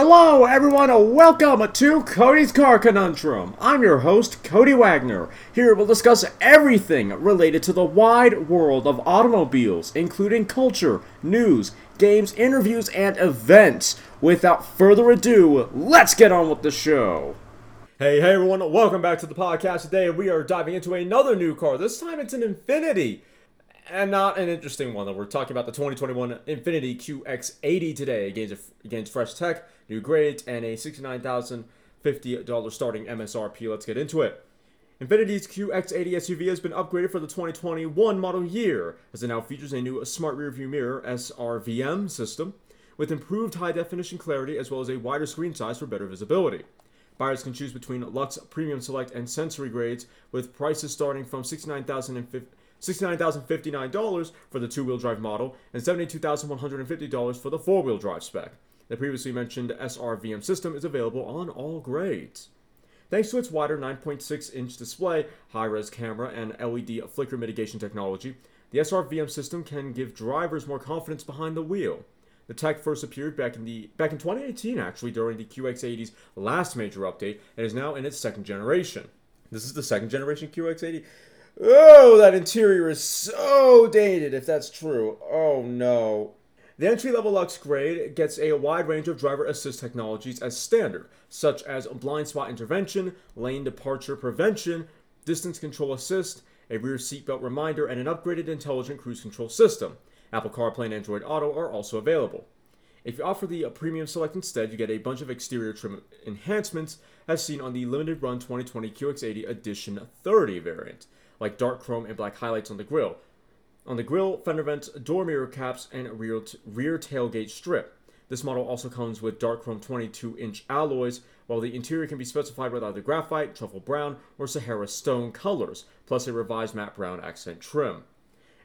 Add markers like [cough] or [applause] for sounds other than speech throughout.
Hello, everyone, and welcome to Cody's Car Conundrum. I'm your host, Cody Wagner. Here we'll discuss everything related to the wide world of automobiles, including culture, news, games, interviews, and events. Without further ado, let's get on with the show. Hey, hey, everyone, welcome back to the podcast today. We are diving into another new car. This time it's an Infiniti and not an interesting one. Though we're talking about the 2021 Infiniti QX80 today against against Fresh Tech, new grades, and a $69,050 starting MSRP. Let's get into it. Infiniti's QX80 SUV has been upgraded for the 2021 model year, as it now features a new smart rearview mirror SRVM system with improved high definition clarity as well as a wider screen size for better visibility. Buyers can choose between Luxe Premium Select and Sensory grades, with prices starting from $69,050 $69,059 for the two wheel drive model and $72,150 for the four wheel drive spec. The previously mentioned SRVM system is available on all grades. Thanks to its wider 9.6 inch display, high res camera, and LED flicker mitigation technology, the SRVM system can give drivers more confidence behind the wheel. The tech first appeared back in the back in 2018 actually during the QX80's last major update and is now in its second generation. This is the second generation QX80. Oh, that interior is so dated, if that's true. Oh no. The entry level Luxe grade gets a wide range of driver assist technologies as standard, such as blind spot intervention, lane departure prevention, distance control assist, a rear seatbelt reminder, and an upgraded intelligent cruise control system. Apple CarPlay and Android Auto are also available. If you offer the uh, Premium Select instead, you get a bunch of exterior trim enhancements as seen on the limited run 2020 QX80 Edition 30 variant like dark chrome and black highlights on the grille. On the grille, fender vents, door mirror caps, and rear, t- rear tailgate strip. This model also comes with dark chrome 22 inch alloys, while the interior can be specified with either graphite, truffle brown, or Sahara stone colors, plus a revised matte brown accent trim.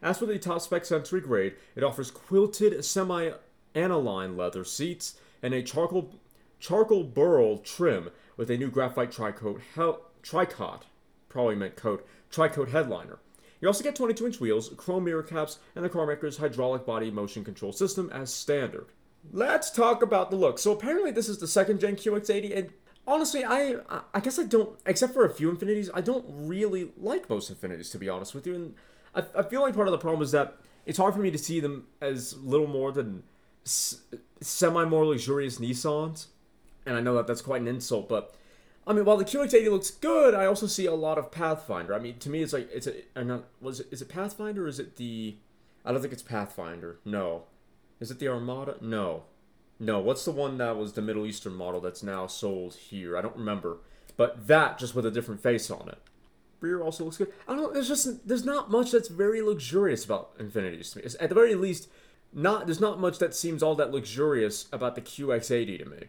As for the top spec sensory grade, it offers quilted semi aniline leather seats and a charcoal charcoal burl trim with a new graphite tricoat hel- tricot, probably meant coat, tri-coat headliner. You also get 22 inch wheels, chrome mirror caps, and the carmaker's hydraulic body motion control system as standard. Let's talk about the look. So apparently this is the second gen QX80, and honestly, I I guess I don't, except for a few Infinitis, I don't really like most Infinitis to be honest with you. And I, I feel like part of the problem is that it's hard for me to see them as little more than s- semi more luxurious Nissans. And I know that that's quite an insult, but I mean, while the QX80 looks good, I also see a lot of Pathfinder. I mean, to me, it's like it's a. Not, was it, is it Pathfinder or is it the? I don't think it's Pathfinder. No, is it the Armada? No, no. What's the one that was the Middle Eastern model that's now sold here? I don't remember, but that just with a different face on it. Rear also looks good. I don't. There's just there's not much that's very luxurious about Infinitis to me. It's, at the very least, not there's not much that seems all that luxurious about the QX80 to me.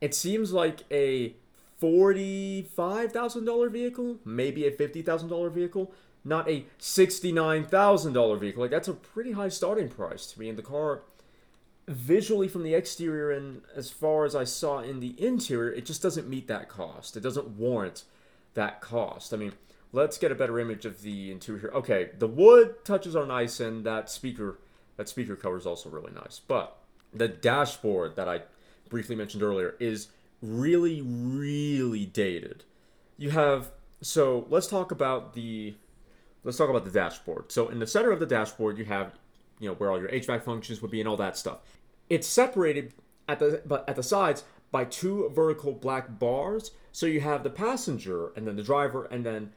It seems like a $45,000 vehicle, maybe a $50,000 vehicle, not a $69,000 vehicle. Like that's a pretty high starting price to me. And the car, visually from the exterior and as far as I saw in the interior, it just doesn't meet that cost. It doesn't warrant that cost. I mean, let's get a better image of the interior. Okay, the wood touches are nice, and that speaker, that speaker cover is also really nice. But the dashboard that I briefly mentioned earlier is really, really dated. You have so let's talk about the let's talk about the dashboard. So in the center of the dashboard, you have you know where all your HVAC functions would be and all that stuff. It's separated at the but at the sides by two vertical black bars. So you have the passenger and then the driver and then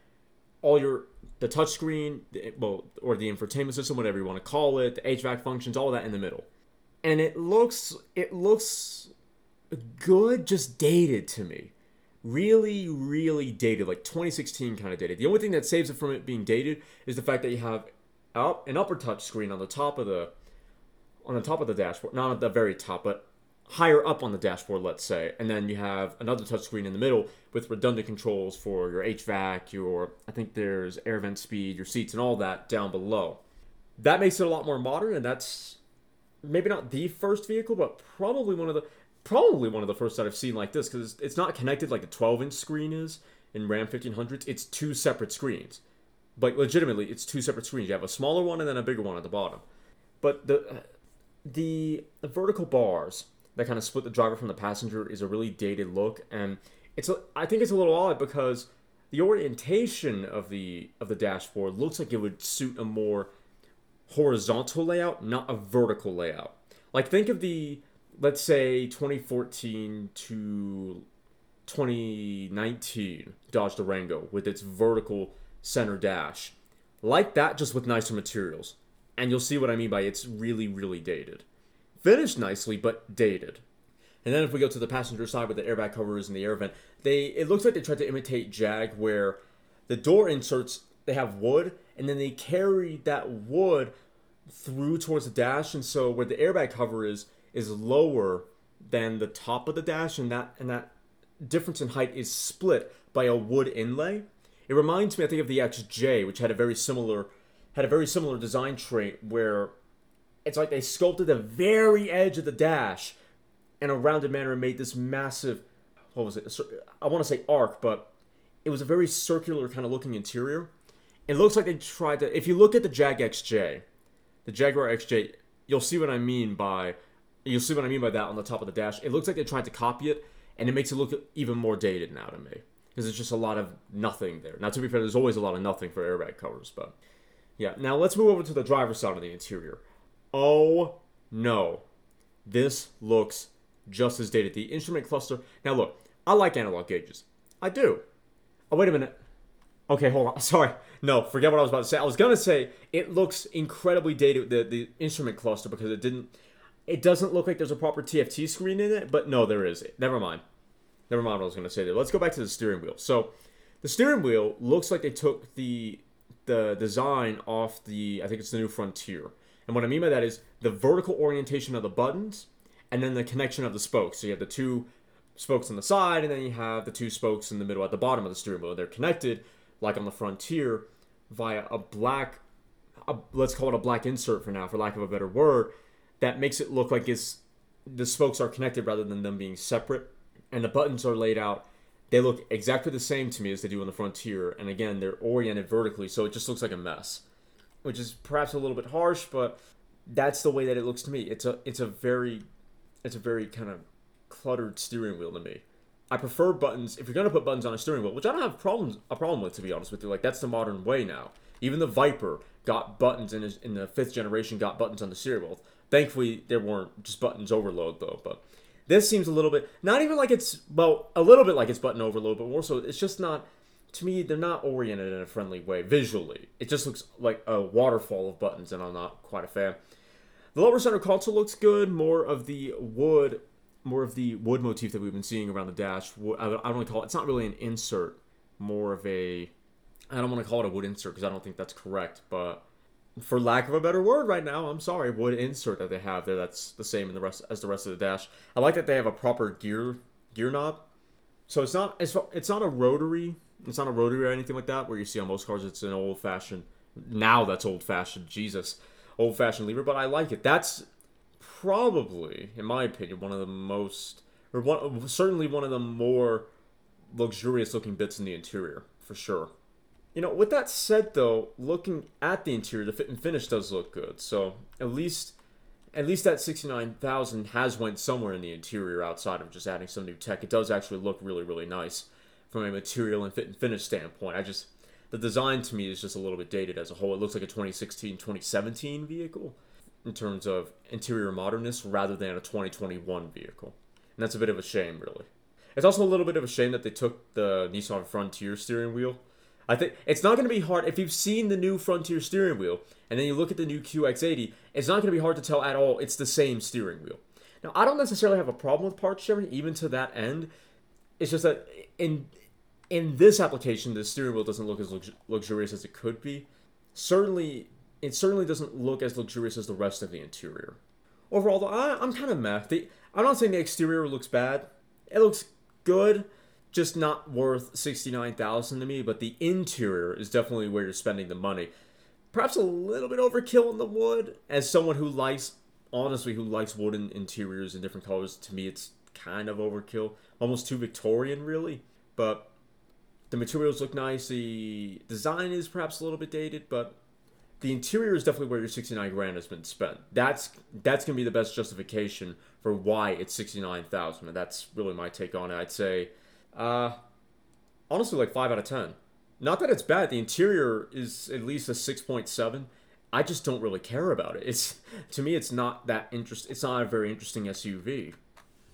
all your the touchscreen, well, or the infotainment system, whatever you want to call it, the HVAC functions, all that in the middle. And it looks it looks good, just dated to me. Really, really dated, like 2016 kind of dated. The only thing that saves it from it being dated is the fact that you have an upper touch screen on the top of the on the top of the dashboard, not at the very top, but higher up on the dashboard, let's say, and then you have another touch screen in the middle with redundant controls for your HVAC, your I think there's air vent speed, your seats, and all that down below. That makes it a lot more modern, and that's maybe not the first vehicle, but probably one of the probably one of the first that I've seen like this because it's not connected like a 12 inch screen is in Ram 1500s. It's two separate screens. But legitimately, it's two separate screens. You have a smaller one and then a bigger one at the bottom. But the the, the vertical bars that kind of split the driver from the passenger is a really dated look, and it's a, I think it's a little odd because the orientation of the of the dashboard looks like it would suit a more horizontal layout, not a vertical layout. Like think of the let's say 2014 to 2019 Dodge Durango with its vertical center dash. Like that, just with nicer materials. And you'll see what I mean by it's really, really dated. Finished nicely, but dated. And then if we go to the passenger side with the airbag covers and the air vent, they it looks like they tried to imitate Jag where the door inserts they have wood and then they carry that wood through towards the dash and so where the airbag cover is is lower than the top of the dash and that and that difference in height is split by a wood inlay. It reminds me I think of the XJ which had a very similar had a very similar design trait where it's like they sculpted the very edge of the dash in a rounded manner and made this massive what was it i want to say arc but it was a very circular kind of looking interior it looks like they tried to if you look at the jag xj the jaguar xj you'll see what i mean by you'll see what i mean by that on the top of the dash it looks like they tried to copy it and it makes it look even more dated now to me because it's just a lot of nothing there now to be fair there's always a lot of nothing for airbag covers but yeah now let's move over to the driver's side of the interior oh no this looks just as dated. The instrument cluster. Now look, I like analog gauges. I do. Oh wait a minute. Okay, hold on. [laughs] Sorry. No, forget what I was about to say. I was gonna say it looks incredibly dated the the instrument cluster because it didn't. It doesn't look like there's a proper TFT screen in it, but no, there is. Never mind. Never mind what I was gonna say there. Let's go back to the steering wheel. So, the steering wheel looks like they took the the design off the I think it's the new Frontier. And what I mean by that is the vertical orientation of the buttons and then the connection of the spokes. So you have the two spokes on the side, and then you have the two spokes in the middle at the bottom of the steering wheel. They're connected, like on the Frontier, via a black, a, let's call it a black insert for now, for lack of a better word, that makes it look like it's the spokes are connected rather than them being separate, and the buttons are laid out. They look exactly the same to me as they do on the Frontier, and again, they're oriented vertically, so it just looks like a mess, which is perhaps a little bit harsh, but that's the way that it looks to me. It's a it's a very it's a very kind of cluttered steering wheel to me. I prefer buttons if you're gonna put buttons on a steering wheel, which I don't have problems a problem with to be honest with you. Like that's the modern way now. Even the Viper got buttons in his, in the fifth generation got buttons on the steering wheel. Thankfully, there weren't just buttons overload though. But this seems a little bit not even like it's well a little bit like it's button overload, but more so it's just not. To me, they're not oriented in a friendly way visually. It just looks like a waterfall of buttons, and I'm not quite a fan. The lower center console looks good. More of the wood, more of the wood motif that we've been seeing around the dash. I don't to call it. It's not really an insert. More of a. I don't want to call it a wood insert because I don't think that's correct. But for lack of a better word, right now, I'm sorry, wood insert that they have there. That's the same in the rest as the rest of the dash. I like that they have a proper gear gear knob. So it's not it's, it's not a rotary. It's not a rotary or anything like that. Where you see on most cars, it's an old fashioned. Now that's old fashioned. Jesus old fashioned lever, but I like it. That's probably, in my opinion, one of the most, or one, certainly one of the more luxurious looking bits in the interior, for sure. You know, with that said, though, looking at the interior, the fit and finish does look good. So at least, at least that sixty nine thousand has went somewhere in the interior outside of just adding some new tech. It does actually look really, really nice from a material and fit and finish standpoint. I just the design to me is just a little bit dated as a whole. It looks like a 2016 2017 vehicle in terms of interior modernness rather than a 2021 vehicle. And that's a bit of a shame, really. It's also a little bit of a shame that they took the Nissan Frontier steering wheel. I think it's not going to be hard if you've seen the new Frontier steering wheel and then you look at the new QX80, it's not going to be hard to tell at all it's the same steering wheel. Now, I don't necessarily have a problem with part sharing even to that end. It's just that in in this application, the steering wheel doesn't look as lux- luxurious as it could be. Certainly, it certainly doesn't look as luxurious as the rest of the interior. Overall, though, I, am kind of meh. The, I'm not saying the exterior looks bad. It looks good, just not worth sixty-nine thousand to me. But the interior is definitely where you're spending the money. Perhaps a little bit overkill on the wood. As someone who likes, honestly, who likes wooden interiors in different colors, to me, it's kind of overkill. Almost too Victorian, really. But the materials look nice. The design is perhaps a little bit dated, but the interior is definitely where your 69 grand has been spent. That's that's gonna be the best justification for why it's 69,000. And that's really my take on it. I'd say, uh, honestly, like 5 out of 10. Not that it's bad. The interior is at least a 6.7. I just don't really care about it. It's [laughs] to me, it's not that interest. It's not a very interesting SUV.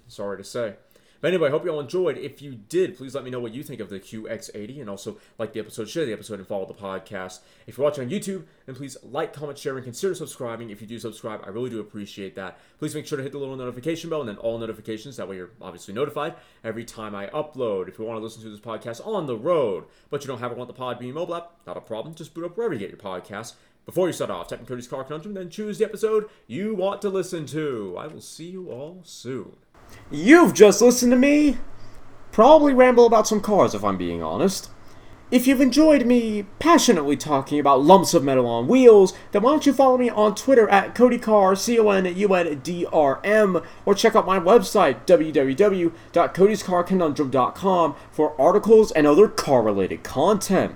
Sorry to say. But anyway, I hope you all enjoyed. If you did, please let me know what you think of the QX80 and also like the episode, share the episode, and follow the podcast. If you're watching on YouTube, then please like, comment, share, and consider subscribing. If you do subscribe, I really do appreciate that. Please make sure to hit the little notification bell and then all notifications. That way you're obviously notified every time I upload. If you want to listen to this podcast on the road, but you don't have it on the Podbean mobile app, not a problem. Just boot up wherever you get your podcast. Before you start off, type in Cody's Car Conundrum, then choose the episode you want to listen to. I will see you all soon. You've just listened to me probably ramble about some cars if I'm being honest. If you've enjoyed me passionately talking about lumps of metal on wheels, then why don't you follow me on Twitter at CodyCar, C-O-N-U-N-D-R-M, or check out my website, www.codyscarconundrum.com, for articles and other car-related content.